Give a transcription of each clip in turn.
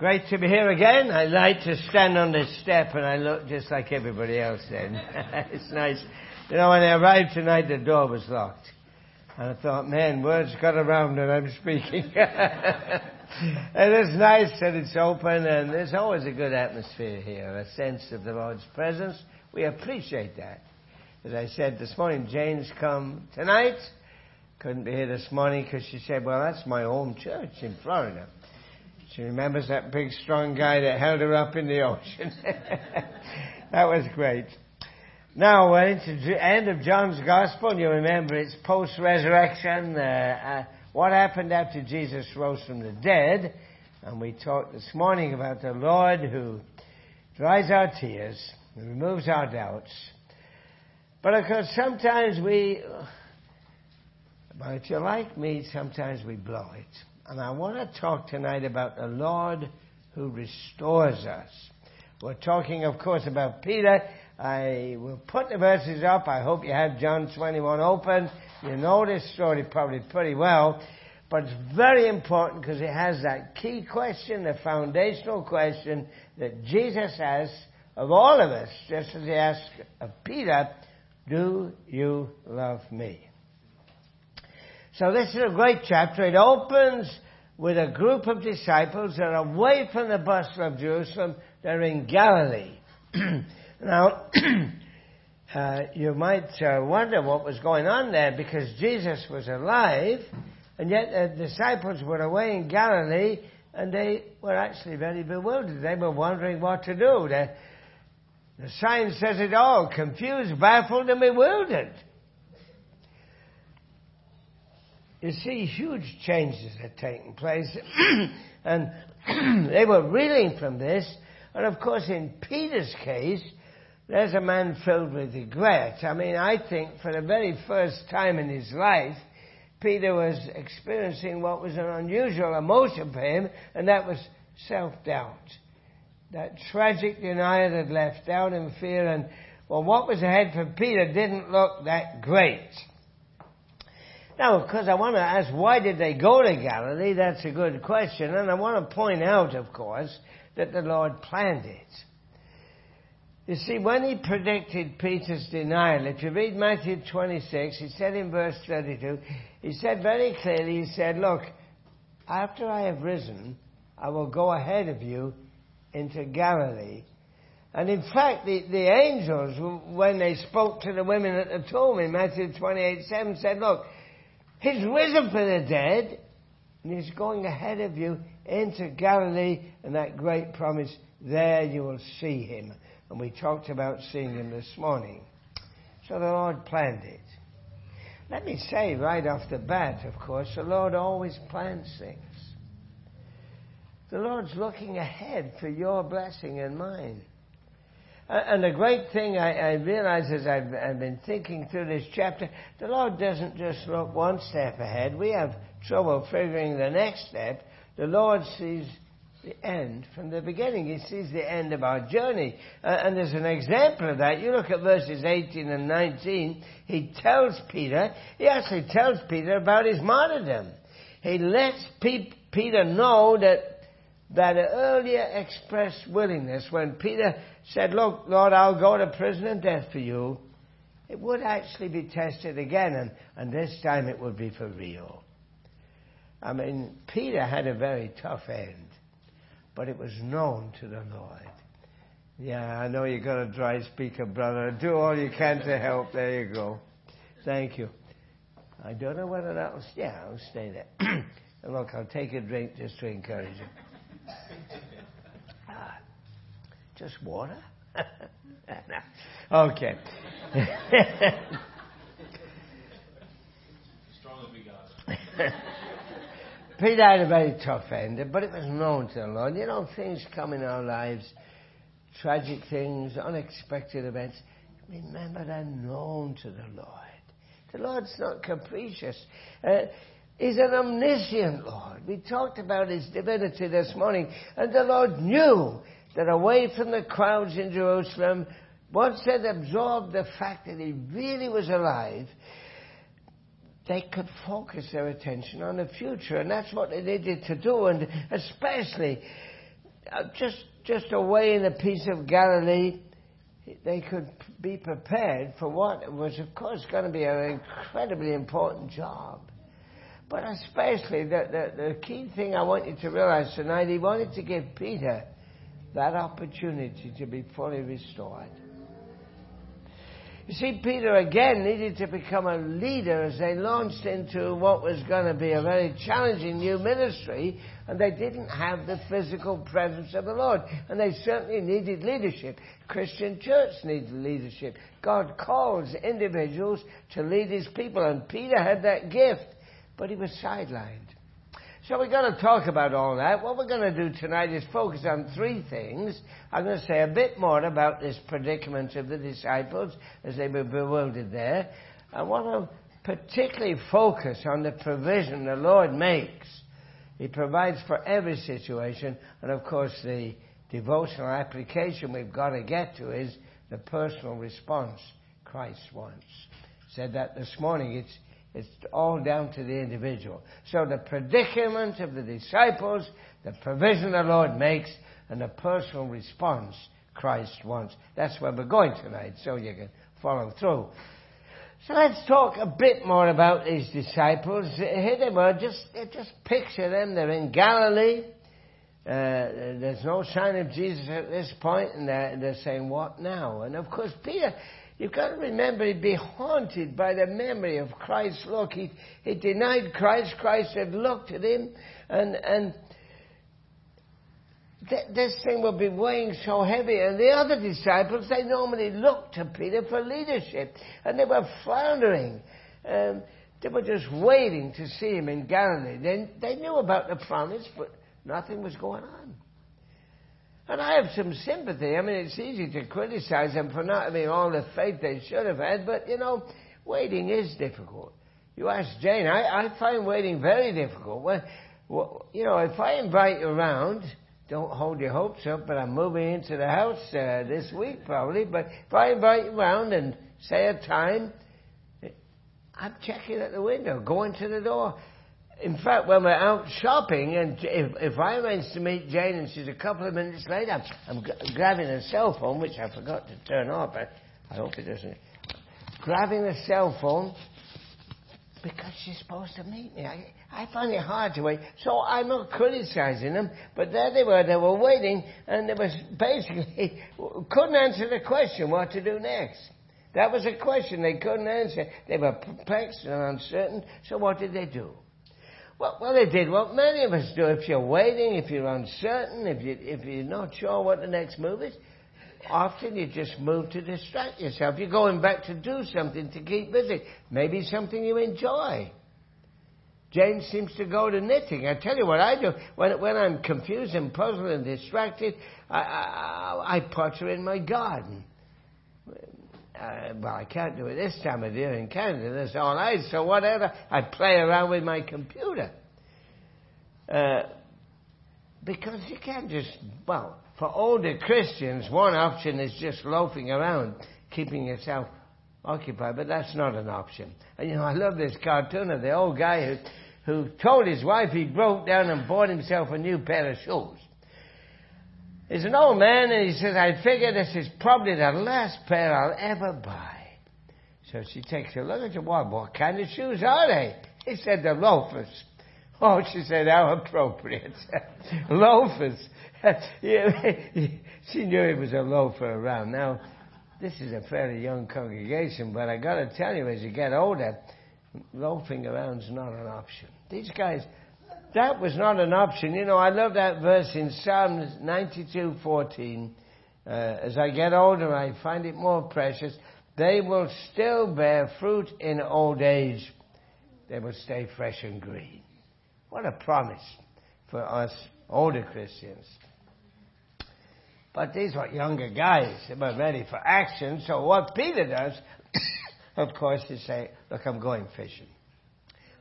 Great to be here again. I like to stand on this step and I look just like everybody else then. it's nice. You know, when I arrived tonight, the door was locked. And I thought, man, words got around and I'm speaking. and it's nice that it's open and there's always a good atmosphere here, a sense of the Lord's presence. We appreciate that. As I said this morning, Jane's come tonight. Couldn't be here this morning because she said, well, that's my home church in Florida. She remembers that big strong guy that held her up in the ocean. that was great. Now we're into the end of John's Gospel. You remember it's post-resurrection. Uh, uh, what happened after Jesus rose from the dead? And we talked this morning about the Lord who dries our tears, removes our doubts. But of course, sometimes we, but if you're like me, sometimes we blow it. And I want to talk tonight about the Lord who restores us. We're talking, of course, about Peter. I will put the verses up. I hope you have John 21 open. You know this story probably pretty well. But it's very important because it has that key question, the foundational question that Jesus asks of all of us, just as he asked of Peter, Do you love me? So this is a great chapter. It opens with a group of disciples that are away from the bustle of Jerusalem. They're in Galilee. now, uh, you might uh, wonder what was going on there because Jesus was alive, and yet the disciples were away in Galilee, and they were actually very bewildered. They were wondering what to do. The, the sign says it all confused, baffled, and bewildered. You see huge changes had taken place, and they were reeling from this. And of course, in Peter's case, there's a man filled with regret. I mean, I think for the very first time in his life, Peter was experiencing what was an unusual emotion for him, and that was self-doubt. That tragic denial that left doubt and fear, and well, what was ahead for Peter didn't look that great. Now, of course, I want to ask why did they go to Galilee? That's a good question. And I want to point out, of course, that the Lord planned it. You see, when he predicted Peter's denial, if you read Matthew 26, he said in verse 32, he said very clearly, he said, Look, after I have risen, I will go ahead of you into Galilee. And in fact, the, the angels, when they spoke to the women at the tomb in Matthew 28 7, said, Look, He's risen from the dead, and he's going ahead of you into Galilee, and that great promise, there you will see him. And we talked about seeing him this morning. So the Lord planned it. Let me say right off the bat, of course, the Lord always plans things. The Lord's looking ahead for your blessing and mine. And the great thing I, I realize as I've, I've, been thinking through this chapter, the Lord doesn't just look one step ahead. We have trouble figuring the next step. The Lord sees the end from the beginning. He sees the end of our journey. Uh, and there's an example of that. You look at verses 18 and 19. He tells Peter, he actually tells Peter about his martyrdom. He lets Pe- Peter know that that earlier expressed willingness when Peter said, Look, Lord, I'll go to prison and death for you, it would actually be tested again, and, and this time it would be for real. I mean, Peter had a very tough end, but it was known to the Lord. Yeah, I know you've got a dry speaker, brother. Do all you can to help. There you go. Thank you. I don't know whether that was. Yeah, I'll stay there. look, I'll take a drink just to encourage you. Just water? okay. Peter had a very tough end, but it was known to the Lord. You know, things come in our lives, tragic things, unexpected events. Remember, they're known to the Lord. The Lord's not capricious. Uh, He's an omniscient Lord. We talked about His divinity this morning, and the Lord knew that away from the crowds in Jerusalem, once they'd absorbed the fact that he really was alive, they could focus their attention on the future. And that's what they needed to do. And especially uh, just, just away in a piece of Galilee, they could be prepared for what was, of course, going to be an incredibly important job. But especially, the, the, the key thing I want you to realize tonight, he wanted to give Peter that opportunity to be fully restored. You see, Peter again needed to become a leader as they launched into what was going to be a very challenging new ministry, and they didn't have the physical presence of the Lord. And they certainly needed leadership. Christian church needs leadership. God calls individuals to lead his people, and Peter had that gift, but he was sidelined. So we're going to talk about all that. What we're going to do tonight is focus on three things. I'm going to say a bit more about this predicament of the disciples as they were bewildered there. I want to particularly focus on the provision the Lord makes. He provides for every situation, and of course the devotional application we've got to get to is the personal response Christ wants. Said that this morning. It's it's all down to the individual. So the predicament of the disciples, the provision the Lord makes, and the personal response Christ wants. That's where we're going tonight, so you can follow through. So let's talk a bit more about these disciples. Here they were, just, just picture them. They're in Galilee. Uh, there's no sign of Jesus at this point, and they're, they're saying, What now? And of course, Peter, You've got to remember he'd be haunted by the memory of Christ's look. He, he denied Christ. Christ had looked at him and, and th- this thing would be weighing so heavy. And the other disciples, they normally looked to Peter for leadership and they were floundering. Um, they were just waiting to see him in Galilee. They, they knew about the promise, but nothing was going on. And I have some sympathy. I mean, it's easy to criticize them for not having all the faith they should have had, but you know, waiting is difficult. You ask Jane, I, I find waiting very difficult. Well, well, you know, if I invite you around, don't hold your hopes up, but I'm moving into the house uh, this week probably. But if I invite you around and say a time, I'm checking at the window, going to the door in fact, when we're out shopping, and if, if I arrange to meet Jane and she's a couple of minutes late, I'm, I'm g- grabbing a cell phone, which I forgot to turn off, but I hope it doesn't. Grabbing a cell phone because she's supposed to meet me. I, I find it hard to wait. So I'm not criticizing them, but there they were. They were waiting, and they was basically couldn't answer the question what to do next. That was a question they couldn't answer. They were perplexed and uncertain. So what did they do? Well, well, they did what many of us do. If you're waiting, if you're uncertain, if, you, if you're not sure what the next move is, often you just move to distract yourself. You're going back to do something to keep busy. Maybe something you enjoy. Jane seems to go to knitting. I tell you what I do. When, when I'm confused and puzzled and distracted, I, I, I potter in my garden uh, well, I can't do it this time of year in Canada. That's all I. So whatever, I play around with my computer. Uh, because you can't just, well, for older Christians, one option is just loafing around, keeping yourself occupied, but that's not an option. And you know, I love this cartoon of the old guy who, who told his wife he broke down and bought himself a new pair of shoes. He's an old man, and he says, I figure this is probably the last pair I'll ever buy. So she takes a look at him. What, what kind of shoes are they? He said, they're loafers. Oh, she said, how appropriate. loafers. she knew he was a loafer around. Now, this is a fairly young congregation, but I gotta tell you, as you get older, loafing around is not an option. These guys, that was not an option. You know, I love that verse in Psalms 92:14. Uh, as I get older, I find it more precious. They will still bear fruit in old age. They will stay fresh and green. What a promise for us older Christians. But these were younger guys. They were ready for action. So what Peter does, of course, is say, look, I'm going fishing.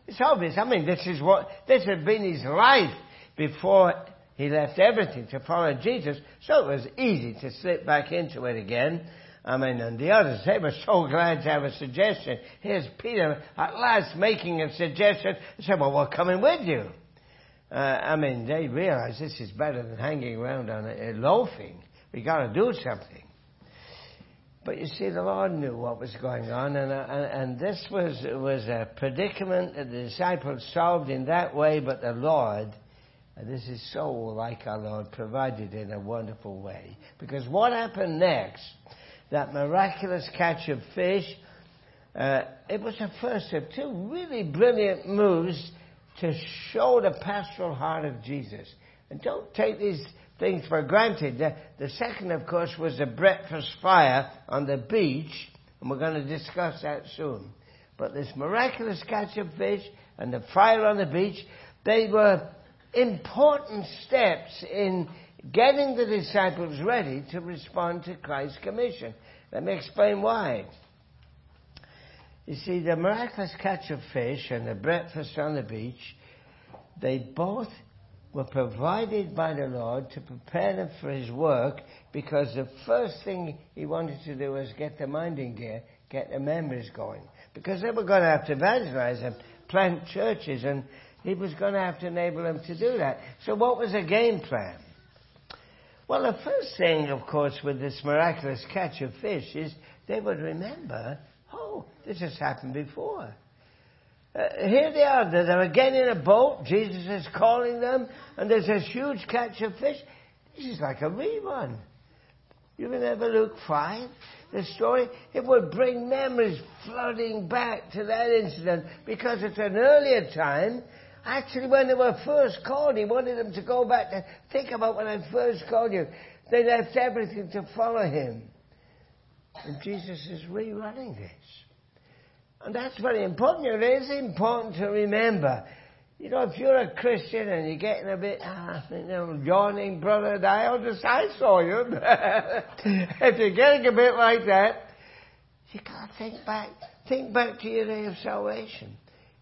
It's obvious. I mean, this is what, this had been his life before he left everything to follow Jesus. So it was easy to slip back into it again. I mean, and the others, they were so glad to have a suggestion. Here's Peter at last making a suggestion. They said, well, we're coming with you. Uh, I mean, they realized this is better than hanging around on a, a loafing. We got to do something. But you see, the Lord knew what was going on, and, uh, and this was, was a predicament that the disciples solved in that way, but the Lord, and this is so like our Lord, provided in a wonderful way. Because what happened next, that miraculous catch of fish, uh, it was the first of two really brilliant moves to show the pastoral heart of Jesus. And don't take these things for granted. The, the second, of course, was the breakfast fire on the beach, and we're going to discuss that soon. But this miraculous catch of fish and the fire on the beach, they were important steps in getting the disciples ready to respond to Christ's commission. Let me explain why. You see, the miraculous catch of fish and the breakfast on the beach, they both were provided by the Lord to prepare them for His work because the first thing He wanted to do was get the minding gear, get the memories going. Because they were going to have to evangelize and plant churches and He was going to have to enable them to do that. So what was the game plan? Well, the first thing, of course, with this miraculous catch of fish is they would remember, oh, this has happened before. Uh, here they are. They're again in a boat. Jesus is calling them, and there's a huge catch of fish. This is like a rerun. You remember Luke 5? The story? It would bring memories flooding back to that incident because it's an earlier time. Actually, when they were first called, he wanted them to go back to think about when I first called you. They left everything to follow him. And Jesus is rerunning this. And that's very important. It is important to remember. You know, if you're a Christian and you're getting a bit, ah, you know, yawning, brother, I just, I saw you. if you're getting a bit like that, you gotta think back, think back to your day of salvation.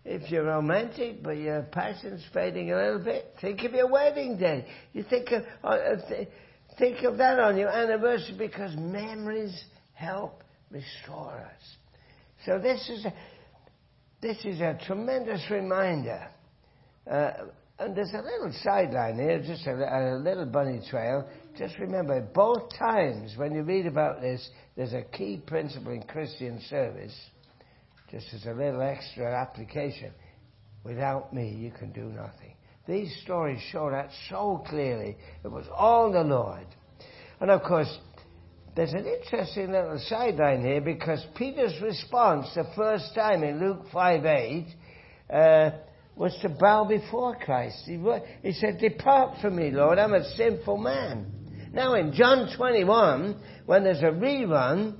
If you're romantic, but your passion's fading a little bit, think of your wedding day. You think of, uh, think of that on your anniversary because memories help restore us. So this is a, this is a tremendous reminder. Uh, and there's a little sideline here, just a, a, little bunny trail. Just remember, both times when you read about this, there's a key principle in Christian service, just as a little extra application. Without me, you can do nothing. These stories show that so clearly. It was all the Lord. And of course, there's an interesting little sideline here because Peter's response the first time in Luke 5 8 uh, was to bow before Christ. He, he said, Depart from me, Lord, I'm a sinful man. Now in John 21, when there's a rerun,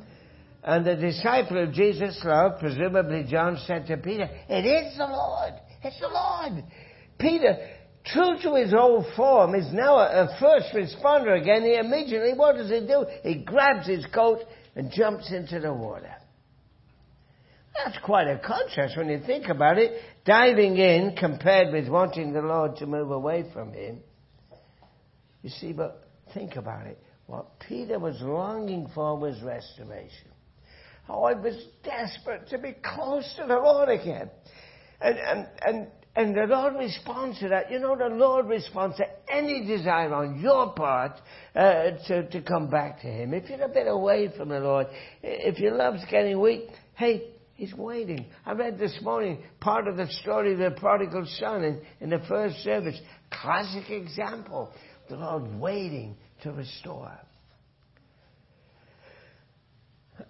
and the disciple of Jesus loved, presumably John said to Peter, It is the Lord! It's the Lord! Peter, true to his old form, is now a, a first responder again. He immediately, what does he do? He grabs his coat and jumps into the water. That's quite a contrast when you think about it. Diving in compared with wanting the Lord to move away from him. You see, but think about it. What Peter was longing for was restoration. Oh, I was desperate to be close to the Lord again. And, and, and and the Lord responds to that. You know, the Lord responds to any desire on your part uh, to, to come back to Him. If you're a bit away from the Lord, if your love's getting weak, hey, He's waiting. I read this morning part of the story of the prodigal son in, in the first service. Classic example. The Lord waiting to restore.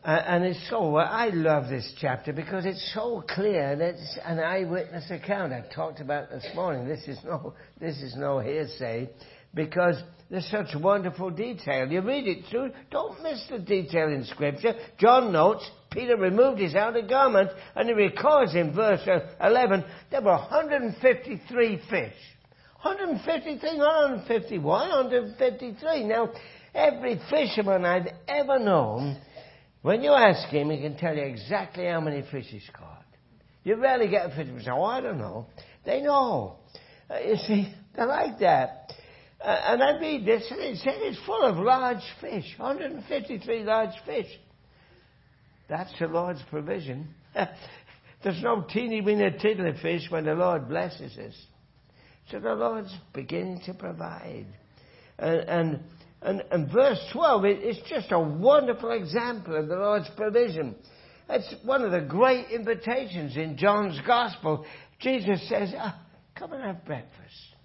And it's so, I love this chapter because it's so clear that it's an eyewitness account. I talked about this morning. This is no, this is no hearsay because there's such wonderful detail. You read it through, don't miss the detail in scripture. John notes Peter removed his outer garment and he records in verse uh, 11 there were 153 fish. 153, 151, 153. Now, every fisherman I've ever known when you ask him, he can tell you exactly how many fish he's caught. You rarely get a fisherman say, oh, I don't know. They know. Uh, you see, they're like that. Uh, and I read this, and it said it's full of large fish, 153 large fish. That's the Lord's provision. There's no teeny weeny tiddly fish when the Lord blesses us. So the Lord's beginning to provide. And, and, and, and verse 12 is just a wonderful example of the Lord's provision. It's one of the great invitations in John's Gospel. Jesus says, oh, Come and have breakfast.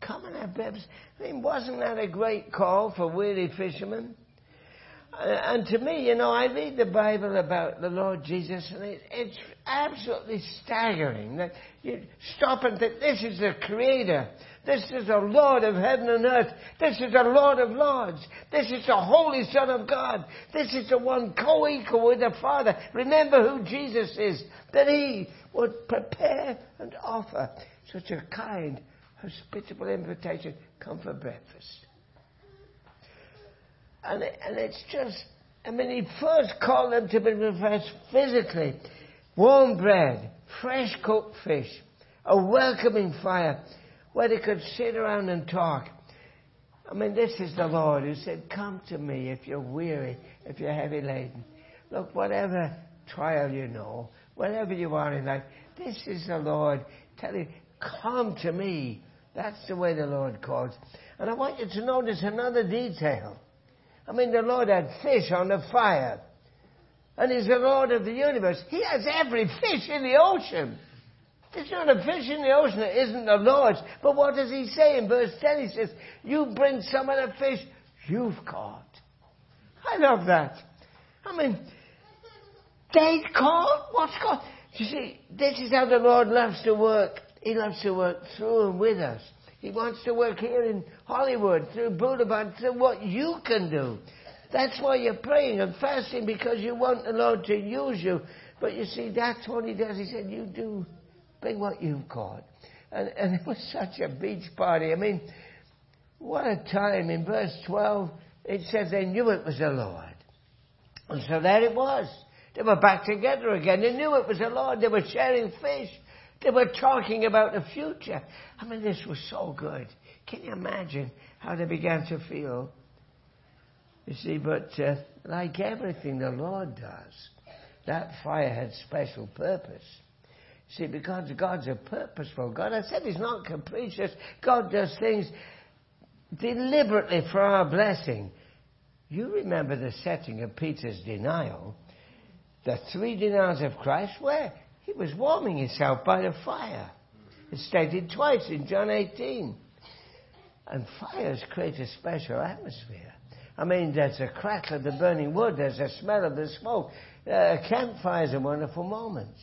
Come and have breakfast. I mean, wasn't that a great call for weary fishermen? Uh, and to me, you know, I read the Bible about the Lord Jesus, and it, it's absolutely staggering that you stop and think, this is the Creator. This is the Lord of heaven and earth. This is the Lord of lords. This is the Holy Son of God. This is the one co-equal with the Father. Remember who Jesus is, that He would prepare and offer such a kind, hospitable invitation. Come for breakfast. And, and it's just, I mean, he first called them to be refreshed physically. Warm bread, fresh cooked fish, a welcoming fire where they could sit around and talk. I mean, this is the Lord who said, Come to me if you're weary, if you're heavy laden. Look, whatever trial you know, whatever you are in life, this is the Lord telling Come to me. That's the way the Lord calls. And I want you to notice another detail. I mean, the Lord had fish on the fire. And He's the Lord of the universe. He has every fish in the ocean. There's not a fish in the ocean that isn't the Lord's. But what does He say in verse 10? He says, You bring some of the fish you've caught. I love that. I mean, they caught? What's caught? You see, this is how the Lord loves to work. He loves to work through and with us. He wants to work here in Hollywood, through Boulevard, through what you can do. That's why you're praying and fasting because you want the Lord to use you. But you see, that's what He does. He said, You do what you've got. And, and it was such a beach party. I mean, what a time. In verse 12, it says they knew it was the Lord. And so there it was. They were back together again. They knew it was the Lord. They were sharing fish. They were talking about the future. I mean, this was so good. Can you imagine how they began to feel? You see, but uh, like everything the Lord does, that fire had special purpose. See, because God's a purposeful God. I said He's not capricious. God does things deliberately for our blessing. You remember the setting of Peter's denial. The three denials of Christ, where? He was warming himself by the fire. It's stated twice in John 18. And fires create a special atmosphere. I mean, there's a crackle of the burning wood, there's a smell of the smoke. Uh, campfires are wonderful moments.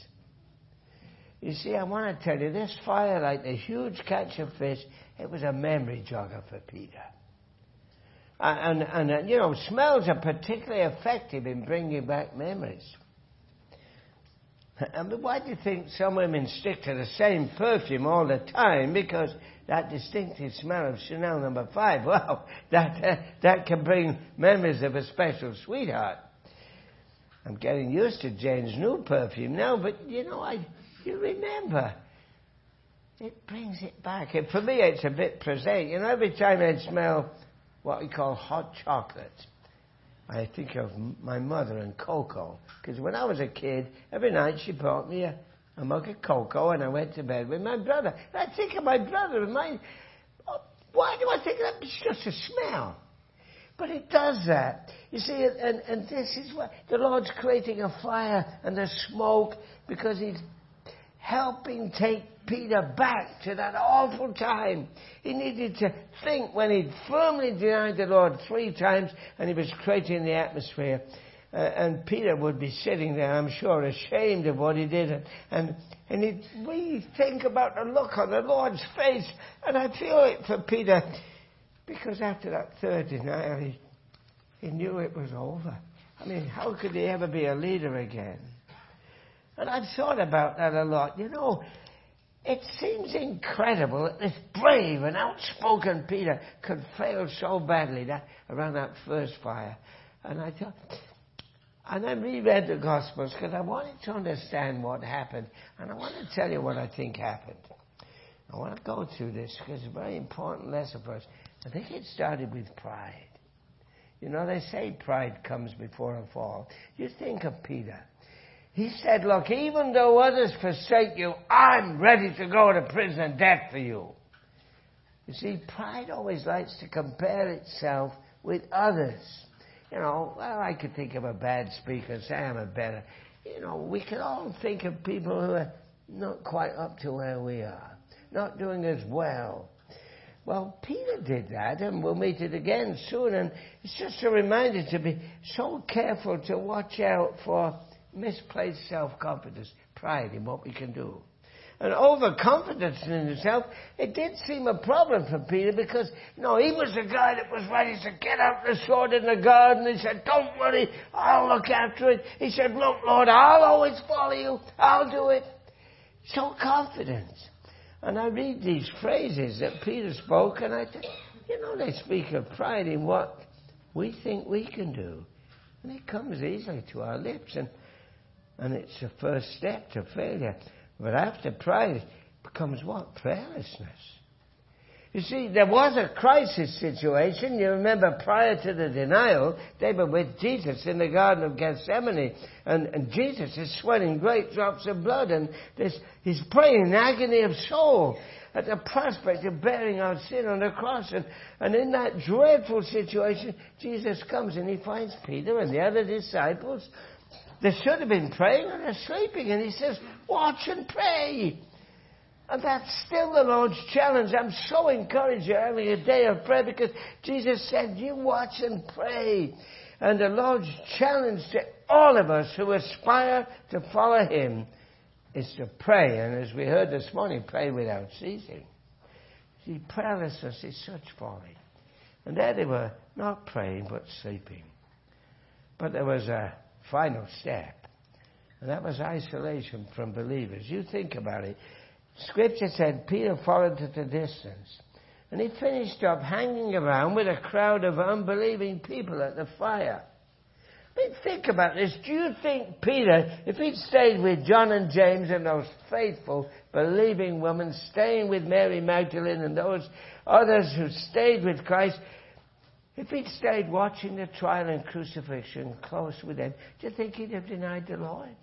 You see, I want to tell you, this fire, like the huge catch of fish, it was a memory jogger for Peter. And, and, and, you know, smells are particularly effective in bringing back memories. I mean, why do you think some women stick to the same perfume all the time? Because that distinctive smell of Chanel number five, well, that, uh, that can bring memories of a special sweetheart. I'm getting used to Jane's new perfume now, but you know, I, you remember. It brings it back. And for me, it's a bit prosaic. You know, every time I smell what we call hot chocolate, I think of my mother and cocoa. Because when I was a kid, every night she brought me a, a mug of cocoa and I went to bed with my brother. And I think of my brother and my. Oh, why do I think that? It's just a smell. But it does that. You see, and, and this is what the Lord's creating a fire and a smoke because He's helping take Peter back to that awful time. He needed to think when he'd firmly denied the Lord three times and he was creating the atmosphere. Uh, and Peter would be sitting there, I'm sure, ashamed of what he did. And, and, and he'd think about the look on the Lord's face. And I feel it for Peter because after that third denial, he, he knew it was over. I mean, how could he ever be a leader again? And I've thought about that a lot. You know, it seems incredible that this brave and outspoken Peter could fail so badly that, around that first fire. And I thought, and I reread the Gospels because I wanted to understand what happened. And I want to tell you what I think happened. I want to go through this because it's a very important lesson for us. I think it started with pride. You know, they say pride comes before a fall. You think of Peter. He said, Look, even though others forsake you, I'm ready to go to prison and death for you. You see, pride always likes to compare itself with others. You know, well, I could think of a bad speaker and say I'm a better. You know, we can all think of people who are not quite up to where we are, not doing as well. Well, Peter did that, and we'll meet it again soon. And it's just a reminder to be so careful to watch out for misplaced self confidence, pride in what we can do. And overconfidence in himself, it did seem a problem for Peter because, you know, he was the guy that was ready to get out the sword in the garden. He said, Don't worry, I'll look after it. He said, Look, Lord, I'll always follow you. I'll do it. So confident. And I read these phrases that Peter spoke, and I think, you know, they speak of pride in what we think we can do. And it comes easily to our lips, and, and it's the first step to failure. But after pride becomes what? Prayerlessness. You see, there was a crisis situation. You remember prior to the denial, they were with Jesus in the Garden of Gethsemane. And, and Jesus is sweating great drops of blood. And this, he's praying in agony of soul at the prospect of bearing our sin on the cross. And, and in that dreadful situation, Jesus comes and he finds Peter and the other disciples. They should have been praying and they're sleeping. And he says, Watch and pray. And that's still the Lord's challenge. I'm so encouraged you're having a day of prayer because Jesus said, You watch and pray. And the Lord's challenge to all of us who aspire to follow Him is to pray. And as we heard this morning, pray without ceasing. See, prayerlessness is such folly. And there they were, not praying, but sleeping. But there was a final step. And that was isolation from believers. You think about it. Scripture said Peter followed at a distance. And he finished up hanging around with a crowd of unbelieving people at the fire. I mean, think about this. Do you think Peter, if he'd stayed with John and James and those faithful, believing women, staying with Mary Magdalene and those others who stayed with Christ, if he'd stayed watching the trial and crucifixion close with them, do you think he'd have denied the Lord?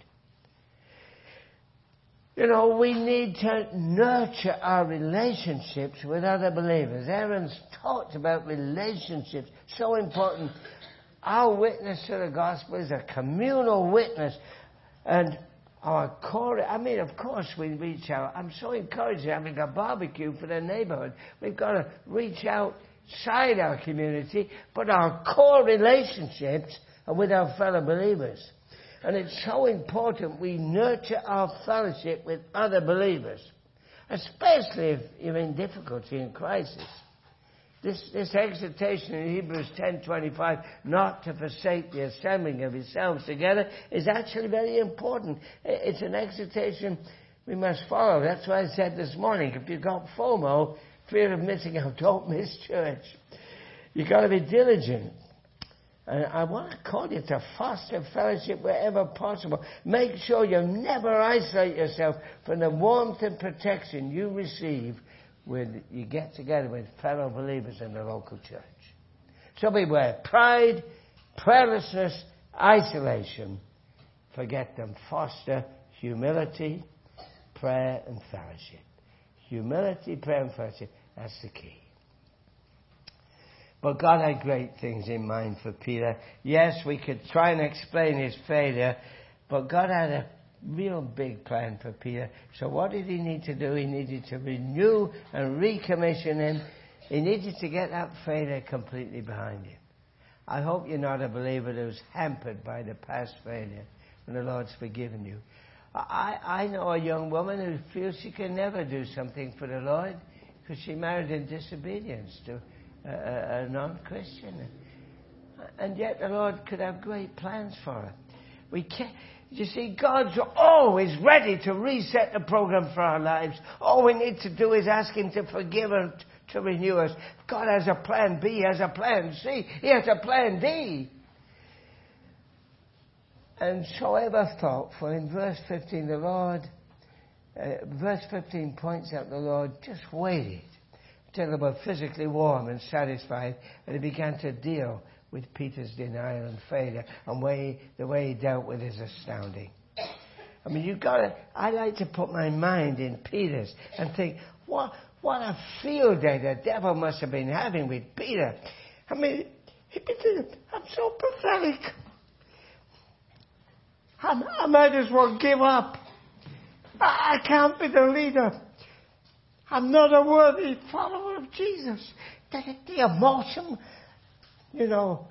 You know, we need to nurture our relationships with other believers. Aaron's talked about relationships, so important. Our witness to the gospel is a communal witness. And our core, I mean, of course we reach out. I'm so encouraged having a barbecue for the neighborhood. We've got to reach outside our community, but our core relationships are with our fellow believers. And it's so important we nurture our fellowship with other believers, especially if you're in difficulty and crisis. This, this exhortation in Hebrews 10:25, not to forsake the assembling of yourselves together, is actually very important. It's an exhortation we must follow. That's why I said this morning, if you've got FOMO, fear of missing out, don't miss church. You've got to be diligent. And I want to call you to foster fellowship wherever possible. Make sure you never isolate yourself from the warmth and protection you receive when you get together with fellow believers in the local church. So beware pride, prayerlessness, isolation. Forget them. Foster humility, prayer, and fellowship. Humility, prayer, and fellowship. That's the key. But God had great things in mind for Peter. Yes, we could try and explain his failure, but God had a real big plan for Peter. So what did he need to do? He needed to renew and recommission him. He needed to get that failure completely behind him. I hope you're not a believer who's hampered by the past failure and the Lord's forgiven you. I, I know a young woman who feels she can never do something for the Lord because she married in disobedience to a, a non Christian. And yet the Lord could have great plans for her. We can't. You see, God's always ready to reset the program for our lives. All we need to do is ask Him to forgive and to renew us. God has a plan B, He has a plan C, He has a plan D. And so ever thoughtful, in verse 15, the Lord, uh, verse 15 points out the Lord just waited till they were physically warm and satisfied, and he began to deal with Peter's denial and failure, and way, the way he dealt with is astounding. I mean, you've got to, I like to put my mind in Peter's and think, what, What a field day the devil must have been having with Peter. I mean, he I'm so pathetic. I, I might as well give up. I, can't be the leader. I'm not a worthy follower of Jesus. The, the emotion, you know,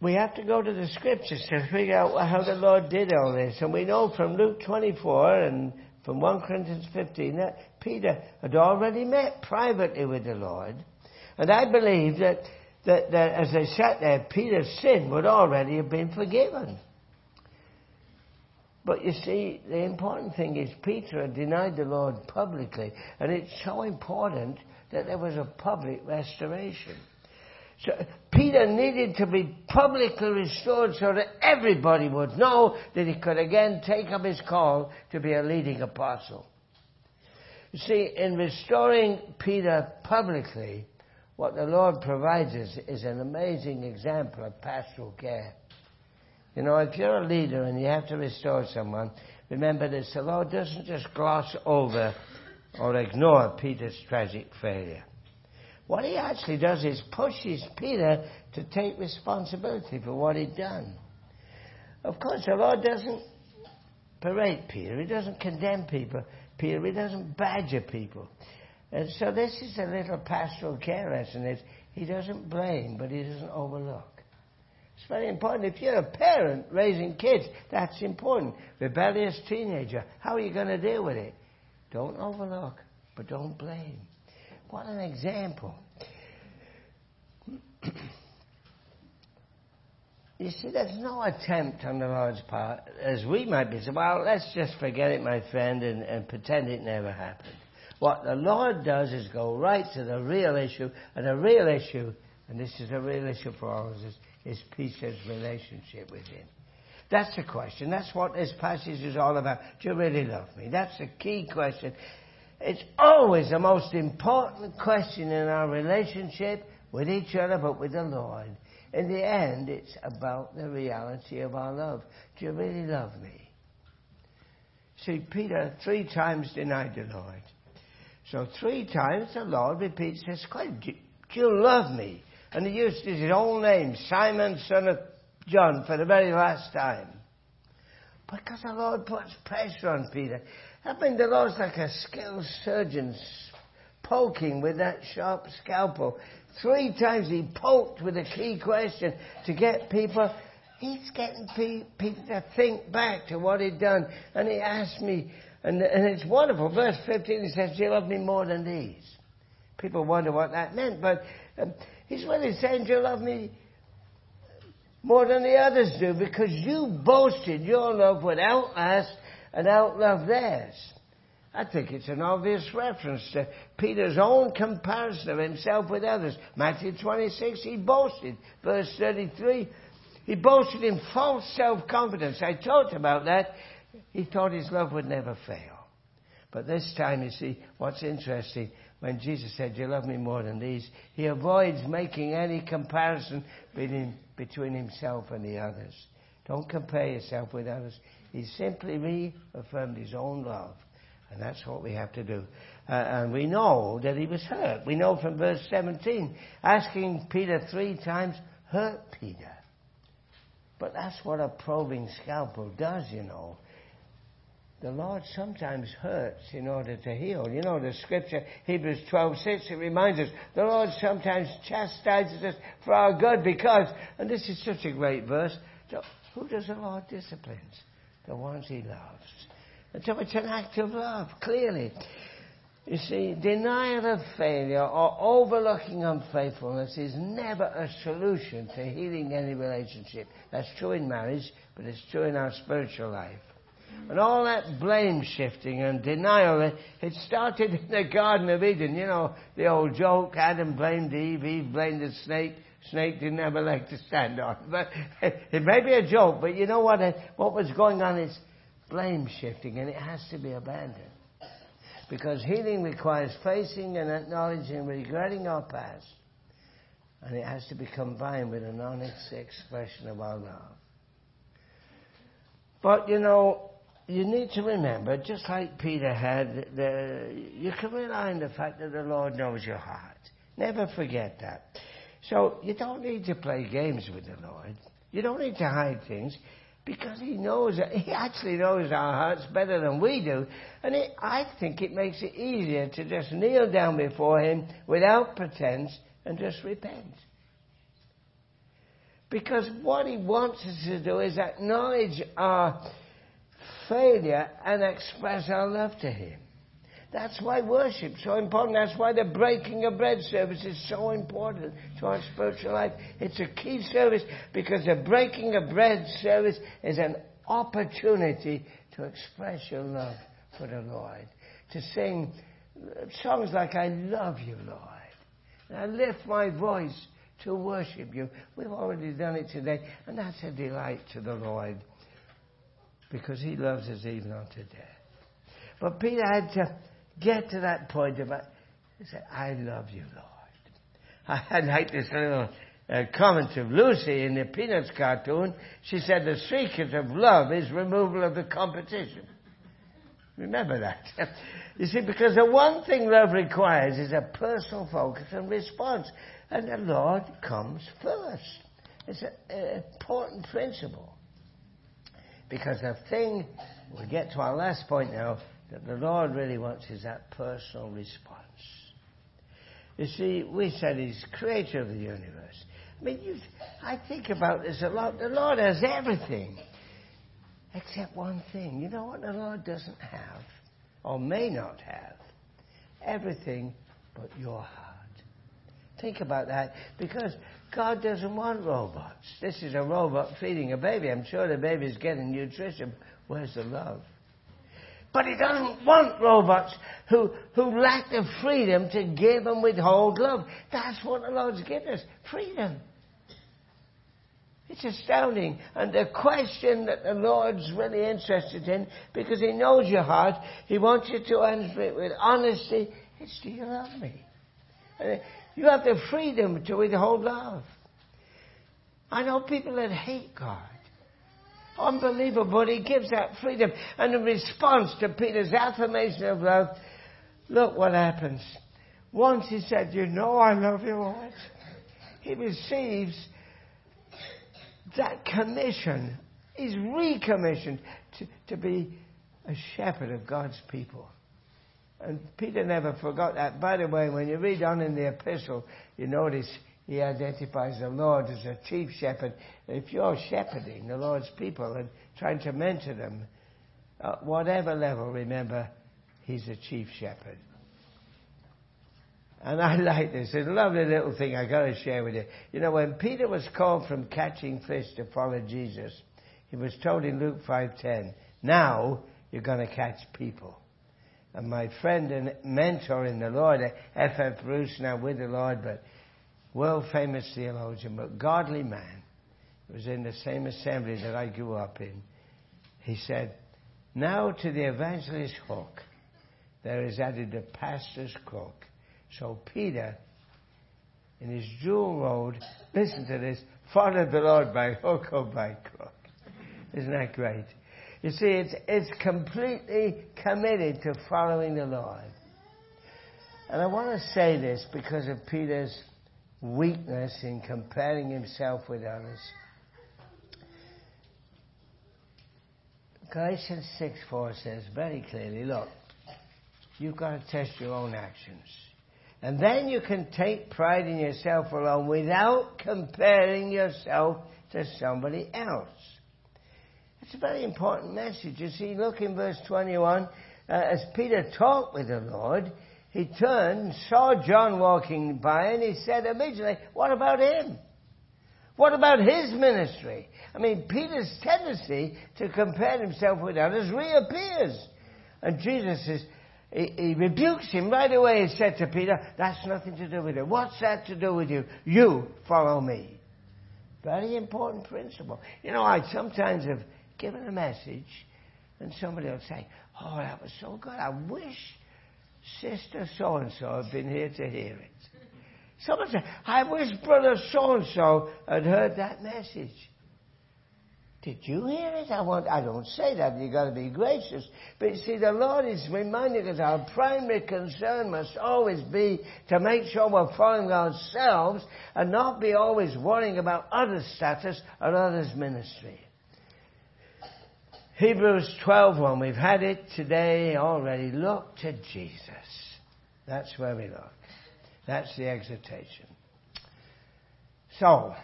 we have to go to the scriptures to figure out how the Lord did all this. And we know from Luke 24 and from 1 Corinthians 15 that Peter had already met privately with the Lord. And I believe that, that, that as they sat there, Peter's sin would already have been forgiven. But you see, the important thing is Peter had denied the Lord publicly, and it's so important that there was a public restoration. So Peter needed to be publicly restored so that everybody would know that he could again take up his call to be a leading apostle. You see, in restoring Peter publicly, what the Lord provides us is an amazing example of pastoral care. You know, if you're a leader and you have to restore someone, remember this the Lord doesn't just gloss over or ignore Peter's tragic failure. What he actually does is pushes Peter to take responsibility for what he'd done. Of course, the Lord doesn't berate Peter. He doesn't condemn people. Peter, he doesn't badger people. And so this is a little pastoral care lesson. He doesn't blame, but he doesn't overlook. It's very important. If you're a parent raising kids, that's important. Rebellious teenager, how are you going to deal with it? Don't overlook, but don't blame. What an example. you see, there's no attempt on the Lord's part, as we might be, saying, well, let's just forget it, my friend, and, and pretend it never happened. What the Lord does is go right to the real issue, and the real issue, and this is a real issue for all of us, is Peter's relationship with Him. That's the question. That's what this passage is all about. Do you really love me? That's the key question. It's always the most important question in our relationship with each other, but with the Lord. In the end, it's about the reality of our love. Do you really love me? See, Peter three times denied the Lord. So three times the Lord repeats this question. Do you love me? And he used his own name, Simon, son of John, for the very last time. Because the Lord puts pressure on Peter. I mean, the Lord's like a skilled surgeon poking with that sharp scalpel. Three times he poked with a key question to get people. He's getting people to think back to what he'd done. And he asked me, and, and it's wonderful. Verse 15, he says, you love me more than these? People wonder what that meant, but um, he's really saying, you love me more than the others do? Because you boasted your love would outlast and outlove theirs. I think it's an obvious reference to Peter's own comparison of himself with others. Matthew 26, he boasted. Verse 33, he boasted in false self-confidence. I talked about that he thought his love would never fail. But this time, you see, what's interesting, when Jesus said, You love me more than these, he avoids making any comparison between, between himself and the others. Don't compare yourself with others. He simply reaffirmed his own love. And that's what we have to do. Uh, and we know that he was hurt. We know from verse 17, asking Peter three times, hurt Peter. But that's what a probing scalpel does, you know the Lord sometimes hurts in order to heal. You know, the scripture, Hebrews 12, 6, it reminds us, the Lord sometimes chastises us for our good because, and this is such a great verse, so who does the Lord disciplines? The ones he loves. And so it's an act of love, clearly. You see, denial of failure or overlooking unfaithfulness is never a solution to healing any relationship. That's true in marriage, but it's true in our spiritual life. And all that blame shifting and denial, it started in the Garden of Eden. You know, the old joke, Adam blamed Eve, Eve blamed the snake. Snake didn't have a leg to stand on. But it may be a joke, but you know what? What was going on is blame shifting, and it has to be abandoned. Because healing requires facing and acknowledging regretting our past. And it has to be combined with an honest expression of our love. But, you know, you need to remember, just like Peter had, the, you can rely on the fact that the Lord knows your heart. Never forget that. So you don't need to play games with the Lord. You don't need to hide things because He knows, He actually knows our hearts better than we do. And it, I think it makes it easier to just kneel down before Him without pretense and just repent. Because what He wants us to do is acknowledge our failure and express our love to Him. That's why worship's so important. That's why the breaking of bread service is so important to our spiritual life. It's a key service because the breaking of bread service is an opportunity to express your love for the Lord. To sing songs like I love you, Lord. And I lift my voice to worship you. We've already done it today, and that's a delight to the Lord because he loves us even unto death. But Peter had to get to that point about, he said, I love you, Lord. I like this little uh, comment of Lucy in the Peanuts cartoon. She said, the secret of love is removal of the competition. Remember that. you see, because the one thing love requires is a personal focus and response. And the Lord comes first. It's an important principle. Because the thing, we get to our last point now, that the Lord really wants is that personal response. You see, we said He's creator of the universe. I mean, I think about this a lot. The Lord has everything except one thing. You know what the Lord doesn't have, or may not have? Everything but your heart. Think about that because God doesn't want robots. This is a robot feeding a baby. I'm sure the baby's getting nutrition. Where's the love? But he doesn't want robots who, who lack the freedom to give and withhold love. That's what the Lord's given us freedom. It's astounding. And the question that the Lord's really interested in, because He knows your heart, He wants you to answer it with honesty, is do you love me? You have the freedom to withhold love. I know people that hate God. Unbelievable, but he gives that freedom. And in response to Peter's affirmation of love, look what happens. Once he said, You know I love you, Lord. He receives that commission. He's recommissioned to, to be a shepherd of God's people. And Peter never forgot that. By the way, when you read on in the epistle, you notice he identifies the Lord as a chief shepherd. If you're shepherding the Lord's people and trying to mentor them, at whatever level, remember, he's a chief shepherd. And I like this. It's a lovely little thing I got to share with you. You know, when Peter was called from catching fish to follow Jesus, he was told in Luke 5:10, "Now you're going to catch people." And my friend and mentor in the Lord, F. F. Bruce, now with the Lord, but world famous theologian, but godly man, was in the same assembly that I grew up in. He said, Now to the evangelist's hook, there is added the pastor's crook. So Peter, in his dual road, listen to this, followed the Lord by hook or by crook. Isn't that great? You see, it's, it's completely committed to following the Lord. And I want to say this because of Peter's weakness in comparing himself with others. Galatians 6 4 says very clearly look, you've got to test your own actions. And then you can take pride in yourself alone without comparing yourself to somebody else. It's a very important message. You see, look in verse 21. Uh, as Peter talked with the Lord, he turned, saw John walking by, and he said immediately, What about him? What about his ministry? I mean, Peter's tendency to compare himself with others reappears. And Jesus is, he, he, rebukes him right away. He said to Peter, That's nothing to do with it. What's that to do with you? You follow me. Very important principle. You know, I sometimes have given a message, and somebody will say, Oh, that was so good. I wish Sister so and so had been here to hear it. Someone said, I wish Brother so and so had heard that message. Did you hear it? I want, I don't say that. You've got to be gracious. But you see, the Lord is reminding us our primary concern must always be to make sure we're following ourselves and not be always worrying about others' status or others' ministry. Hebrews 12:1. We've had it today already. Look to Jesus. That's where we look. That's the exhortation. So,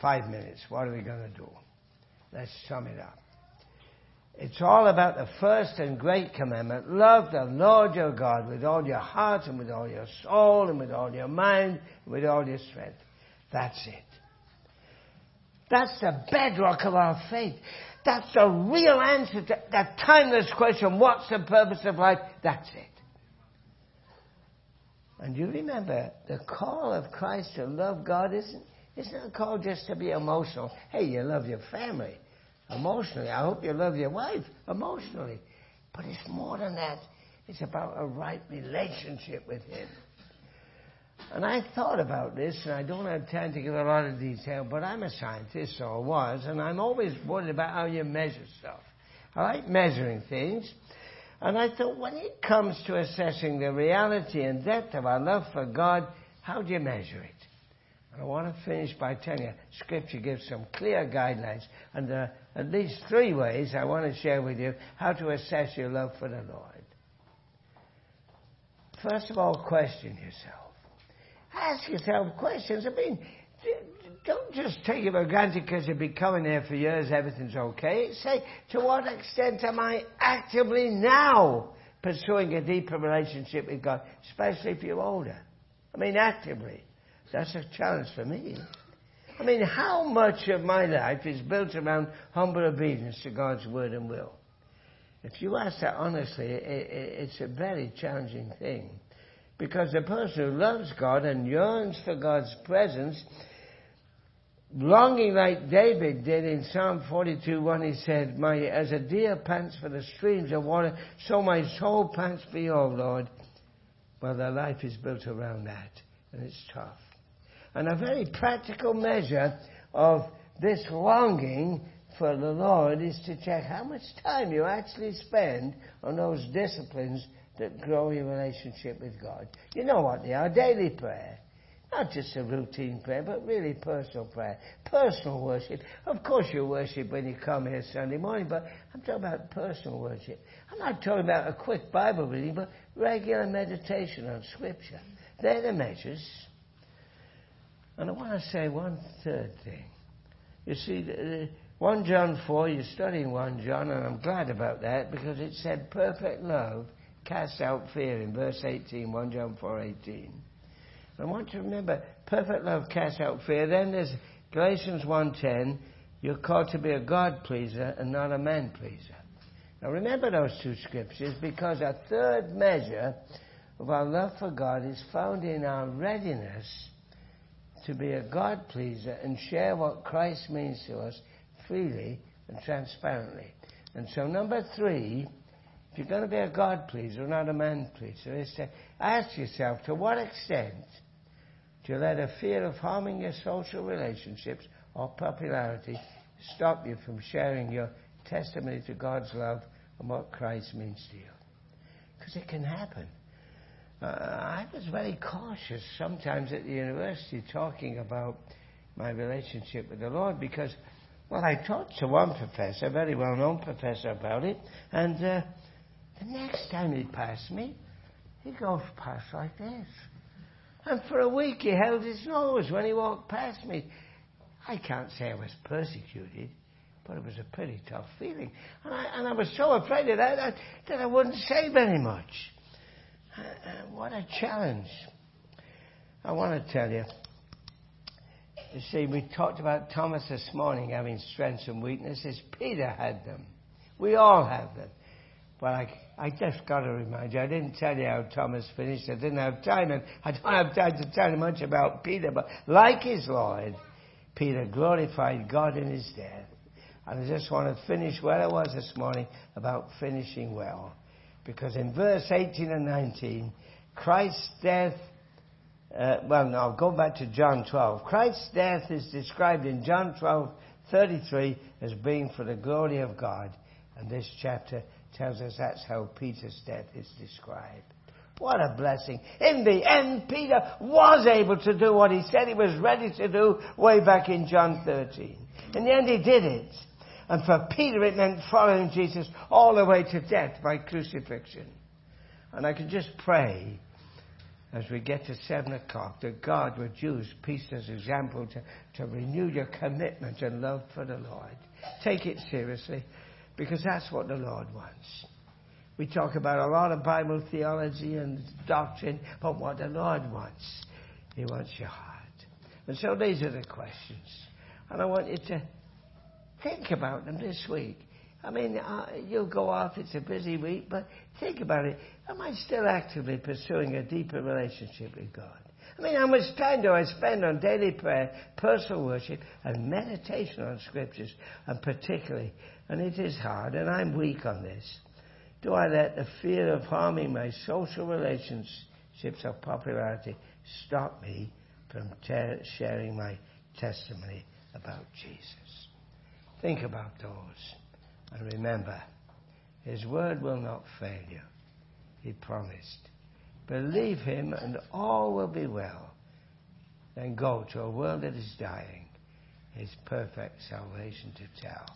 five minutes. What are we going to do? Let's sum it up. It's all about the first and great commandment. Love the Lord your God with all your heart and with all your soul and with all your mind and with all your strength. That's it. That's the bedrock of our faith. That's the real answer to that timeless question, what's the purpose of life? That's it. And you remember, the call of Christ to love God isn't, it's not called just to be emotional. Hey, you love your family emotionally. I hope you love your wife emotionally. But it's more than that. It's about a right relationship with Him. And I thought about this, and I don't have time to give a lot of detail, but I'm a scientist, or was, and I'm always worried about how you measure stuff. I like measuring things. And I thought, when it comes to assessing the reality and depth of our love for God, how do you measure it? And I want to finish by telling you, Scripture gives some clear guidelines, and there are at least three ways I want to share with you how to assess your love for the Lord. First of all, question yourself. Ask yourself questions. I mean, don't just take it for granted because you've been coming here for years, everything's okay. Say, to what extent am I actively now pursuing a deeper relationship with God, especially if you're older? I mean, actively. That's a challenge for me. I mean, how much of my life is built around humble obedience to God's word and will? If you ask that honestly, it's a very challenging thing. Because the person who loves God and yearns for God's presence, longing like David did in Psalm 42, 1, he said, my, As a deer pants for the streams of water, so my soul pants for you, O Lord. Well, their life is built around that, and it's tough. And a very practical measure of this longing for the Lord is to check how much time you actually spend on those disciplines that grow your relationship with God. You know what they are daily prayer. Not just a routine prayer, but really personal prayer. Personal worship. Of course you worship when you come here Sunday morning, but I'm talking about personal worship. I'm not talking about a quick Bible reading, but regular meditation on Scripture. They're the measures. And I want to say one third thing. You see, 1 John 4, you're studying 1 John, and I'm glad about that because it said perfect love casts out fear in verse 18, 1 John 4 18. I want you to remember, perfect love casts out fear. Then there's Galatians 1.10, you're called to be a God pleaser and not a man pleaser. Now remember those two scriptures because a third measure of our love for God is found in our readiness to be a God pleaser and share what Christ means to us freely and transparently. And so, number three, you're going to be a God pleaser, not a man pleaser, is to ask yourself to what extent do you let a fear of harming your social relationships or popularity stop you from sharing your testimony to God's love and what Christ means to you? Because it can happen. Uh, I was very cautious sometimes at the university talking about my relationship with the Lord because, well, I talked to one professor, a very well known professor, about it, and uh, the next time he passed me, he goes past like this. And for a week he held his nose when he walked past me. I can't say I was persecuted, but it was a pretty tough feeling. And I, and I was so afraid of that, that that I wouldn't say very much. Uh, what a challenge. I want to tell you. You see, we talked about Thomas this morning having strengths and weaknesses. Peter had them. We all have them. But I, I just got to remind you, I didn't tell you how Thomas finished. I didn't have time, and I don't have time to tell you much about Peter. But like his Lord, Peter glorified God in his death. And I just want to finish where I was this morning about finishing well. Because in verse 18 and 19, Christ's death, uh, well, no, I'll go back to John 12. Christ's death is described in John 12, 33 as being for the glory of God. And this chapter tells us that's how Peter's death is described. What a blessing. In the end, Peter was able to do what he said he was ready to do way back in John 13. In the end, he did it. And for Peter, it meant following Jesus all the way to death by crucifixion. And I can just pray as we get to seven o'clock that God would use Peter's example to, to renew your commitment and love for the Lord. Take it seriously because that's what the Lord wants. We talk about a lot of Bible theology and doctrine, but what the Lord wants, He wants your heart. And so these are the questions. And I want you to think about them this week. I mean, uh, you'll go off, it's a busy week, but think about it. Am I still actively pursuing a deeper relationship with God? I mean, how much time do I spend on daily prayer, personal worship, and meditation on scriptures, and particularly, and it is hard, and I'm weak on this, do I let the fear of harming my social relationships or popularity stop me from ter- sharing my testimony about Jesus? Think about those. And remember, His word will not fail you. He promised. Believe Him and all will be well. Then go to a world that is dying, His perfect salvation to tell.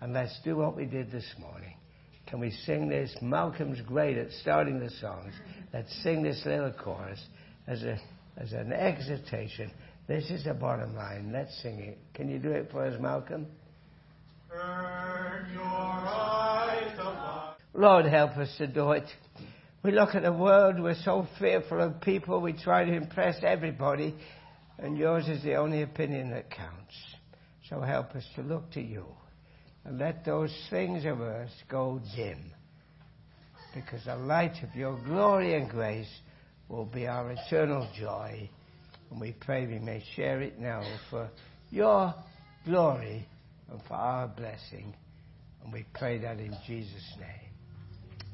And let's do what we did this morning. Can we sing this? Malcolm's great at starting the songs. Let's sing this little chorus as, a, as an exhortation. This is the bottom line. Let's sing it. Can you do it for us, Malcolm? Lord, help us to do it. We look at the world, we're so fearful of people, we try to impress everybody, and yours is the only opinion that counts. So help us to look to you and let those things of us go dim. Because the light of your glory and grace will be our eternal joy. And we pray we may share it now for your glory and for our blessing. And we pray that in Jesus' name.